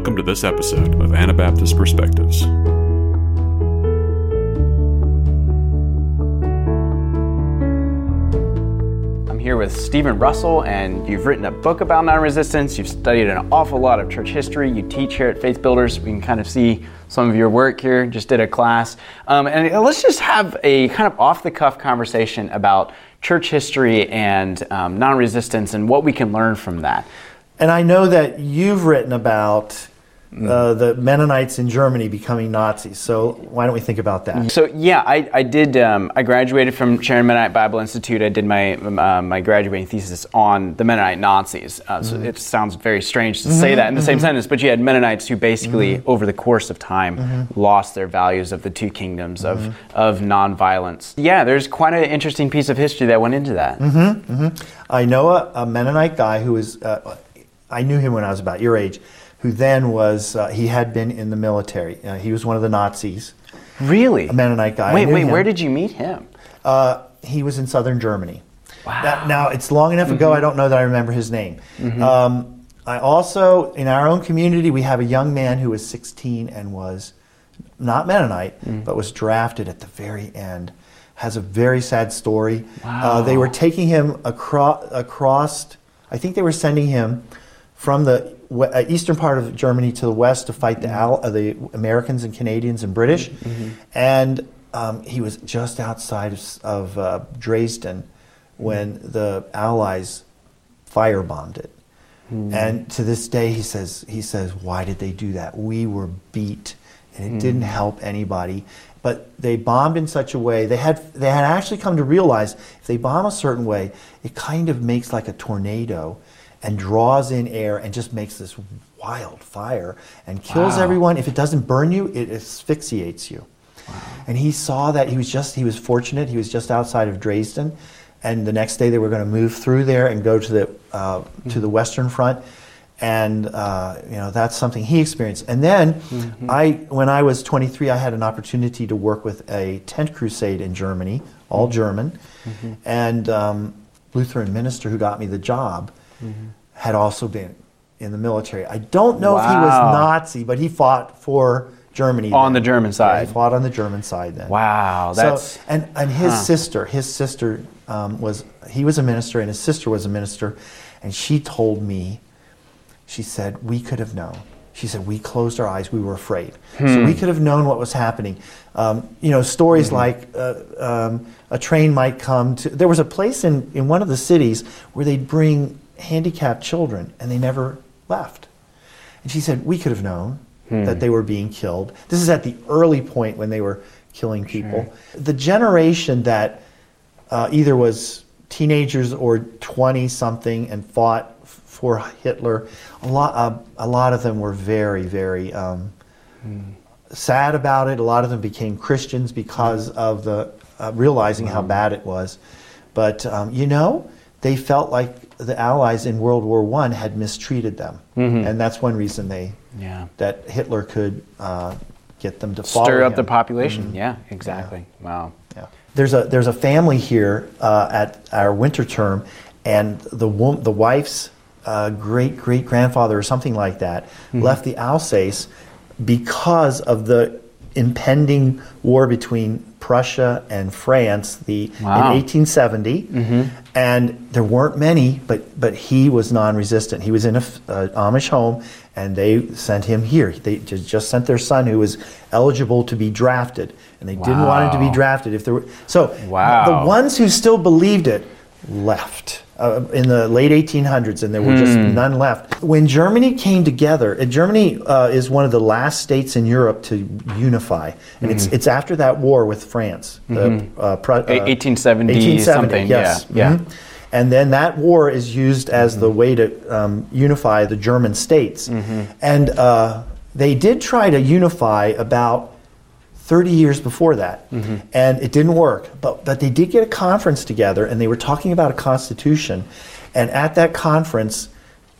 Welcome to this episode of Anabaptist Perspectives. I'm here with Stephen Russell, and you've written a book about non resistance. You've studied an awful lot of church history. You teach here at Faith Builders. We can kind of see some of your work here. Just did a class. Um, and let's just have a kind of off the cuff conversation about church history and um, non resistance and what we can learn from that. And I know that you've written about uh, the Mennonites in Germany becoming Nazis. So why don't we think about that? So yeah, I, I did. Um, I graduated from Sharon Mennonite Bible Institute. I did my uh, my graduating thesis on the Mennonite Nazis. Uh, so it sounds very strange to say that in the same sentence, but you had Mennonites who basically, over the course of time, lost their values of the two kingdoms of of nonviolence. Yeah, there's quite an interesting piece of history that went into that. I know a, a Mennonite guy who was, uh, I knew him when I was about your age, who then was, uh, he had been in the military. Uh, he was one of the Nazis, Really? a Mennonite guy. Wait, wait. him. Where did you meet him? Uh, he was in southern Germany. Wow. Now, now, it's long enough ago, I don't know that I remember his name. Um, I also, in our own community, we have a young man who was 16 and was not Mennonite, but was drafted at the very end. Has a very sad story. Uh, they were taking him across, across, I think they were sending him from the uh, eastern part of Germany to the west to fight the, Al- uh, the Americans and Canadians and British. And um, he was just outside of, of uh, Dresden when the Allies firebombed it. And to this day, he says, he says, why did they do that? We were beat, and it didn't help anybody. But they bombed in such a way they had they had actually come to realize if they bomb a certain way, it kind of makes like a tornado, and draws in air and just makes this wild fire and kills Wow. everyone. If it doesn't burn you, it asphyxiates you. And he saw that he was just he was fortunate. He was just outside of Dresden, and the next day they were going to move through there and go to the uh, to the Western Front, and uh, you know that's something he experienced. And then I, when I was 23, I had an opportunity to work with a tent crusade in Germany, all German, and um, Lutheran minister who got me the job had also been in the military. I don't know if he was Nazi, but he fought for Germany On then. the German Yeah, side. he fought on the German side then. Wow, So- that's and and his huh. sister, his sister um, was he was a minister, and his sister was a minister, and she told me, she said we could have known. She said we closed our eyes, we were afraid, so Hmm. we could have known what was happening. Um, you know, stories Mm-hmm. like uh, um, a train might come to. There was a place in in one of the cities where they'd bring handicapped children, and they never left. And she said, We could have known Hmm. that they were being killed. This is at the early point when they were killing people. The generation that uh, either was teenagers or 20 something and fought f- for Hitler, a lot, uh, a lot of them were very, very um, sad about it. A lot of them became Christians because of the uh, realizing how bad it was. But um, you know, they felt like the Allies in World War One had mistreated them, and that's one reason they yeah. that Hitler could uh, get them to follow Stir up him. the population. Yeah, exactly. Wow. Yeah. There's a there's a family here uh, at our winter term, and the wom- the wife's uh, great great grandfather or something like that Mm-hmm. left the Alsace because of the impending war between Prussia and France the Wow. in 1870 and there weren't many but but he was non-resistant. He was in a f- uh, Amish home and they sent him here. They just sent their son who was eligible to be drafted and they didn't want him to be drafted if there were so Wow. the ones who still believed it left uh, in the late 1800s and there were just Hmm. none left when germany came together germany uh, is one of the last states in europe to unify and it's Hmm. it's after that war with france the, uh, Pru- uh, A- 1870 something, yes yeah, yeah. Mhm. and then that war is used as the way to um, unify the german states Mm-hmm. and uh, they did try to unify about 30 years before that, and it didn't work. But, but they did get a conference together, and they were talking about a constitution. And at that conference,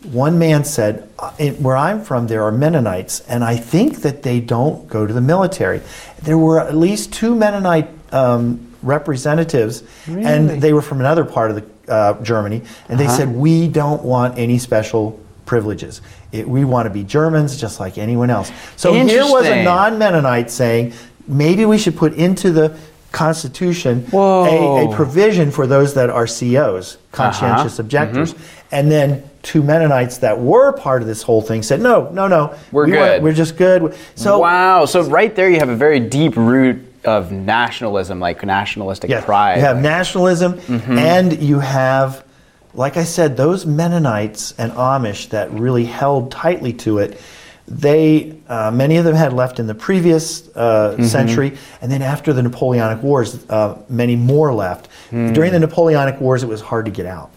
one man said, "Uh, Where I'm from, there are Mennonites, and I think that they don't go to the military. There were at least two Mennonite um, representatives, Really? and they were from another part of the, uh, Germany, and they said, We don't want any special privileges. It, we want to be Germans just like anyone else. So here was a non Mennonite saying, maybe we should put into the Constitution a, a provision for those that are COs, conscientious Uh-huh. objectors. Mm-hmm. And then two Mennonites that were part of this whole thing said, no, no, no. We're we want- good." we're just good. So wow. So right there, you have a very deep root of nationalism, like nationalistic Yeah, pride. You have nationalism, Mm-hmm. and you have, like I said, those Mennonites and Amish that really held tightly to it. They, uh, many of them had left in the previous uh, Mm-hmm. century, and then after the Napoleonic Wars, uh, many more left. Hmm. During the Napoleonic Wars, it was hard to get out.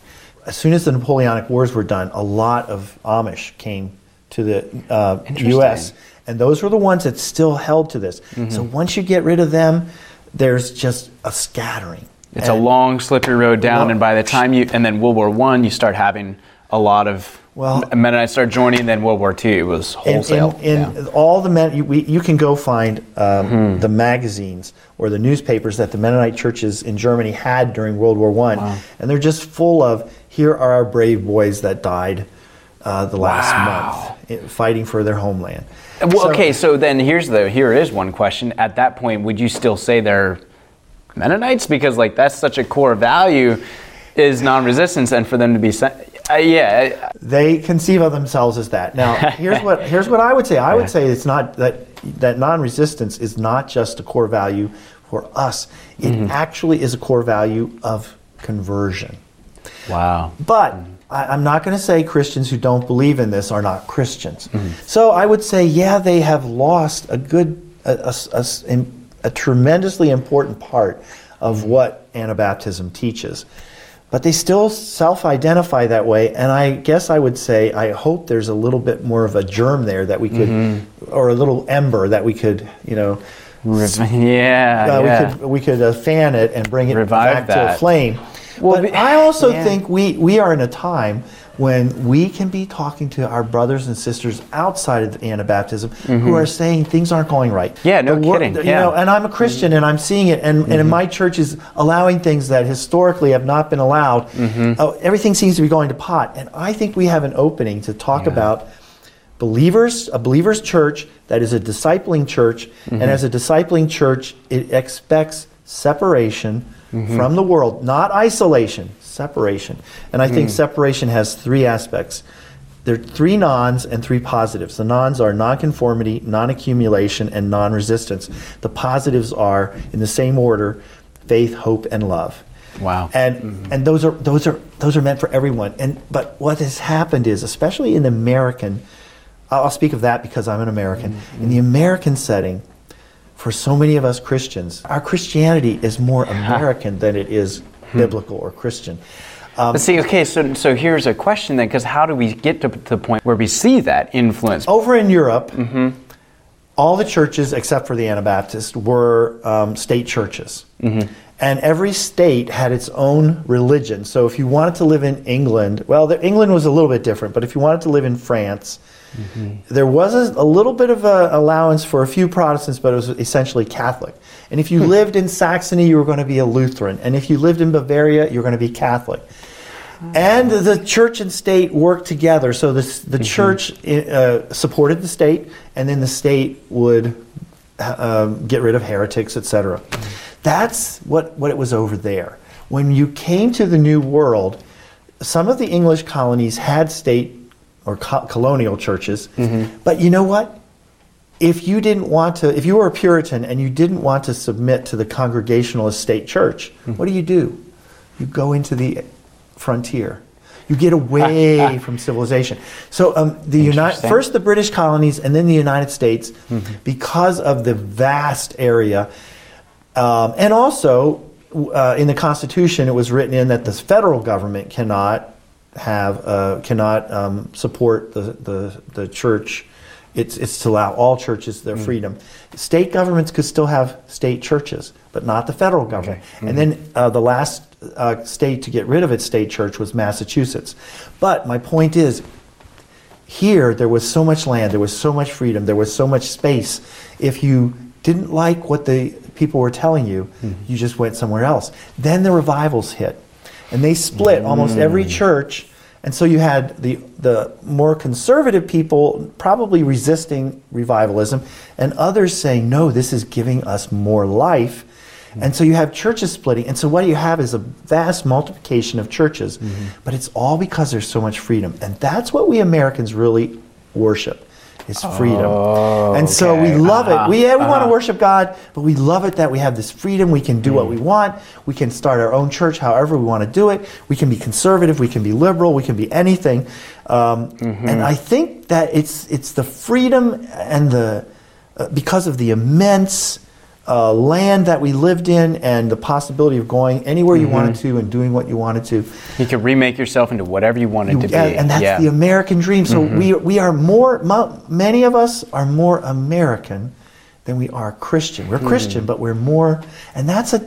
As soon as the Napoleonic Wars were done, a lot of Amish came to the uh, U.S. And those were the ones that still held to this. Mm-hmm. So once you get rid of them, there's just a scattering. It's a long, slippery road down, Well- and by the time you and then World War One, you start having a lot of Well- Mennonites start joining. Then World War II it was wholesale. in, in Yeah. Hmm. all the men, you, we, you can go find um, the magazines or the newspapers that the Mennonite churches in Germany had during World War One, and they're just full of here are our brave boys that died uh, the last Wow. month fighting for their homeland. Well, So- okay, so then here's the here is one question. At that point, would you still say they're Mennonites because like that's such a core value is non-resistance, and for them to be sent, uh, yeah, they conceive of themselves as that. Now, here's what here's what I would say. I would say it's not that that non-resistance is not just a core value for us. It Mm-hmm. actually is a core value of conversion. wow, But I, I'm not going to say Christians who don't believe in this are not Christians. Mm-hmm. So I would say, yeah, they have lost a good, a, a- a a tremendously important part of what Anabaptism teaches. But they still self identify that way, and I guess I would say, I hope there's a little bit more of a germ there that we could, Mm-hmm. or a little ember that we could, you know, yeah, uh, yeah. we could we could uh, fan it and bring it Revive back to a flame. Well, but I also yeah. think we we are in a time when we can be talking to our brothers and sisters outside of Anabaptism who are saying things aren't going right. Mm-hmm. Yeah, no kidding, You yeah. Mm-hmm. know, and I'm a Christian and I'm seeing it, and, and my church is allowing things that historically have not been allowed. Mm-hmm. Oh, everything seems to be going to pot, and I think we have an opening to talk Yeah. about believers, a believers church that is a discipling church, Mm-hmm. and as a discipling church, it expects separation Mm-hmm. from the world, not isolation, separation. And I Mm. think separation has three aspects. There are three nons and three positives. The nons are nonconformity, non-accumulation, and non-resistance. The positives are, in the same order, faith, hope, and love. Wow. And and those are those are those are meant for everyone. And but what has happened is, especially in the American, I'll I'll speak of that because I'm an American. In the American setting, for so many of us Christians, our Christianity is more American than it is biblical or Christian. Um, see, okay, so so here's a question then, because how do we get to, to the point where we see that influence? over in Europe, all the churches except for the Anabaptist were um, state churches. And every state had its own religion. So if you wanted to live in England, well, the, England was a little bit different, but if you wanted to live in France, there was a, a little bit of a allowance for a few Protestants, but it was essentially Catholic. And if you lived in Saxony, you were going to be a Lutheran. And if you lived in Bavaria, you're going to be Catholic. And the church and state worked together. So this, the church uh, supported the state, and then the state would uh, um, get rid of heretics, etc. That's what, what it was over there. When you came to the New World, some of the English colonies had state or co- colonial churches, but you know what? If you didn't want to, if you were a Puritan and you didn't want to submit to the Congregationalist state church, what do you do? You go into the frontier. You get away from civilization. So um, the United first the British colonies and then the United States, because of the vast area, um, and also uh, in the Constitution, it was written in that the federal government cannot have uh, cannot um, support the, the the church. It's it's to allow all churches their freedom. State governments could still have state churches, but not the federal government. And then uh, the last uh, state to get rid of its state church was Massachusetts. But my point is, here there was so much land, there was so much freedom, there was so much space. If you didn't like what the people were telling you, you just went somewhere else. Then the revivals hit. And they split almost every mm. church And so you had the, the more conservative people probably resisting revivalism, and others saying, no, this is giving us more life. And so you have churches splitting. And so what you have is a vast multiplication of churches. Mm-hmm. But it's all because there's so much freedom. And that's what we Americans really worship is freedom. and so we love Uh-huh. it. We, yeah, we want to worship God, but we love it that we have this freedom. We can do what we want. We can start our own church however we want to do it. We can be conservative. We can be liberal. We can be anything. Um, And I think that it's it's the freedom and the uh, because of the immense uh, land that we lived in and the possibility of going anywhere you wanted to and doing what you wanted to. You could remake yourself into whatever you wanted to be. And that's yeah. the American dream. So Mm-hmm. we we are more. mo- Many of us are more American than we are Christian. We're Mm-hmm. Christian, but we're more, and that's a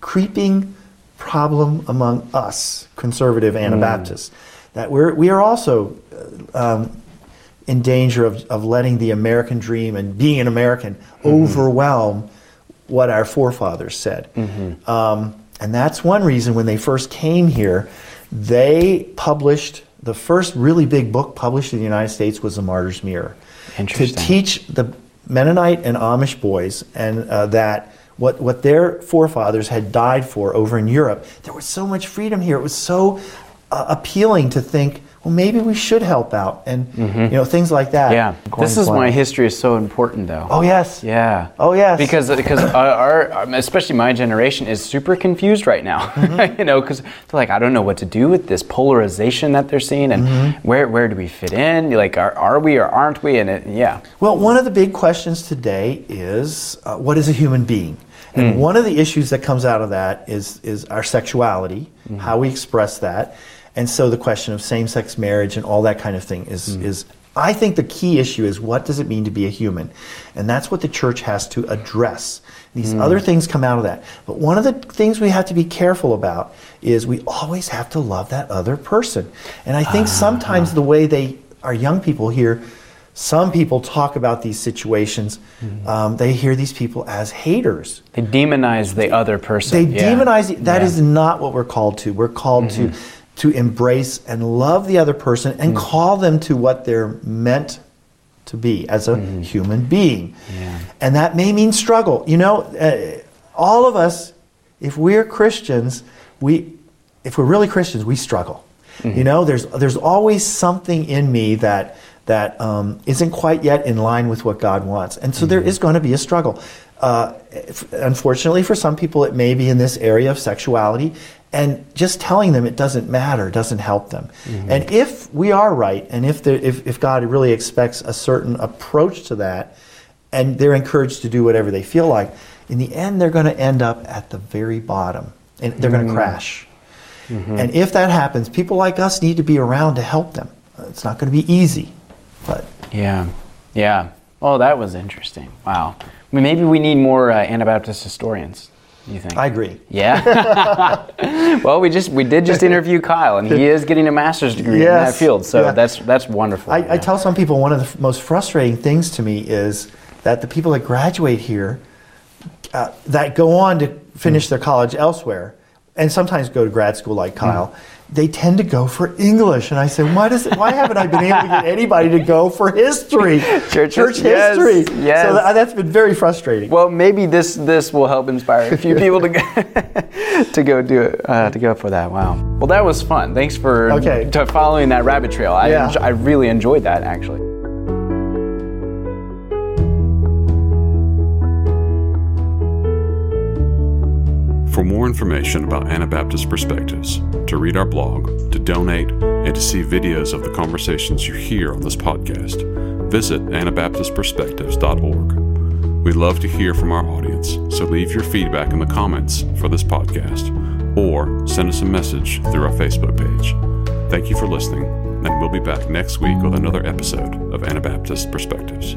creeping problem among us, conservative Mm. Anabaptists, that we're we are also. uh, Um, in danger of, of letting the American dream and being an American Mm-hmm. overwhelm what our forefathers said. Mm-hmm. Um, and that's one reason when they first came here, they published the first really big book published in the United States was The Martyr's Mirror. To teach the Mennonite and Amish boys and uh, that what, what their forefathers had died for over in Europe, there was so much freedom here. It was so uh, appealing to think, well, maybe we should help out, and you know things like that. Mm-hmm. Yeah. Going This is why history is so important, though. Oh yes. Yeah. Oh, yes. Because because our, our um, especially my generation is super confused right now. Mm-hmm. you know, because they're like, I don't know what to do with this polarization that they're seeing, and Mm-hmm. where where do we fit in? Like, are, are we or aren't we? And it, yeah. Well, one of the big questions today is uh, what is a human being? And one of the issues that comes out of that is, is our sexuality, Hmm. how we express that. And so the question of same sex marriage and all that kind of thing is, Hmm. is, I think the key issue is what does it mean to be a human? And that's what the church has to address. These Hmm. other things come out of that. But one of the things we have to be careful about is we always have to love that other person. And I think sometimes the way they, our young people here, some people talk about these situations. Hmm. Um, they hear these people as haters. They demonize the other person. They Yeah. demonize. That Yeah. is not what we're called to. We're called to to embrace and love the other person and call them to what they're meant to be as a human being. Yeah. And that may mean struggle. You know, uh, all of us, if we're Christians, we, if we're really Christians, we struggle. You know, there's there's always something in me that that um, isn't quite yet in line with what God wants, and so there is going to be a struggle. Uh, unfortunately, for some people, it may be in this area of sexuality, and just telling them it doesn't matter doesn't help them. Mm-hmm. And if we are right, and if, there, if if God really expects a certain approach to that, and they're encouraged to do whatever they feel like, in the end, they're going to end up at the very bottom, and they're going to mm-hmm. crash. Mm-hmm. And if that happens, people like us need to be around to help them. It's not going to be easy, but Yeah, yeah. Oh, that was interesting. Wow. Mean, maybe we need more uh, Anabaptist historians. You think? I agree. Yeah. well, we just we did just interview Kyle, and he is getting a master's degree in that field. So Yeah. that's that's wonderful. I, yeah. I tell some people one of the f- most frustrating things to me is that the people that graduate here, uh, that go on to finish their college elsewhere, and sometimes go to grad school like Kyle, they tend to go for English. And I say, why does it, why haven't I been able to get anybody to go for history, Church- church yes, history? yes. So that, that's been very frustrating. Well, maybe this this will help inspire a few people to go, to go do it uh, to go for that. Wow. Well, that was fun. Thanks for Okay. to following that rabbit trail. I Yeah. I really enjoyed that actually. For more information about Anabaptist perspectives, to read our blog, to donate, and to see videos of the conversations you hear on this podcast, visit AnabaptistPerspectives.org. We love to hear from our audience, so leave your feedback in the comments for this podcast or send us a message through our Facebook page. Thank you for listening, and we'll be back next week with another episode of Anabaptist Perspectives.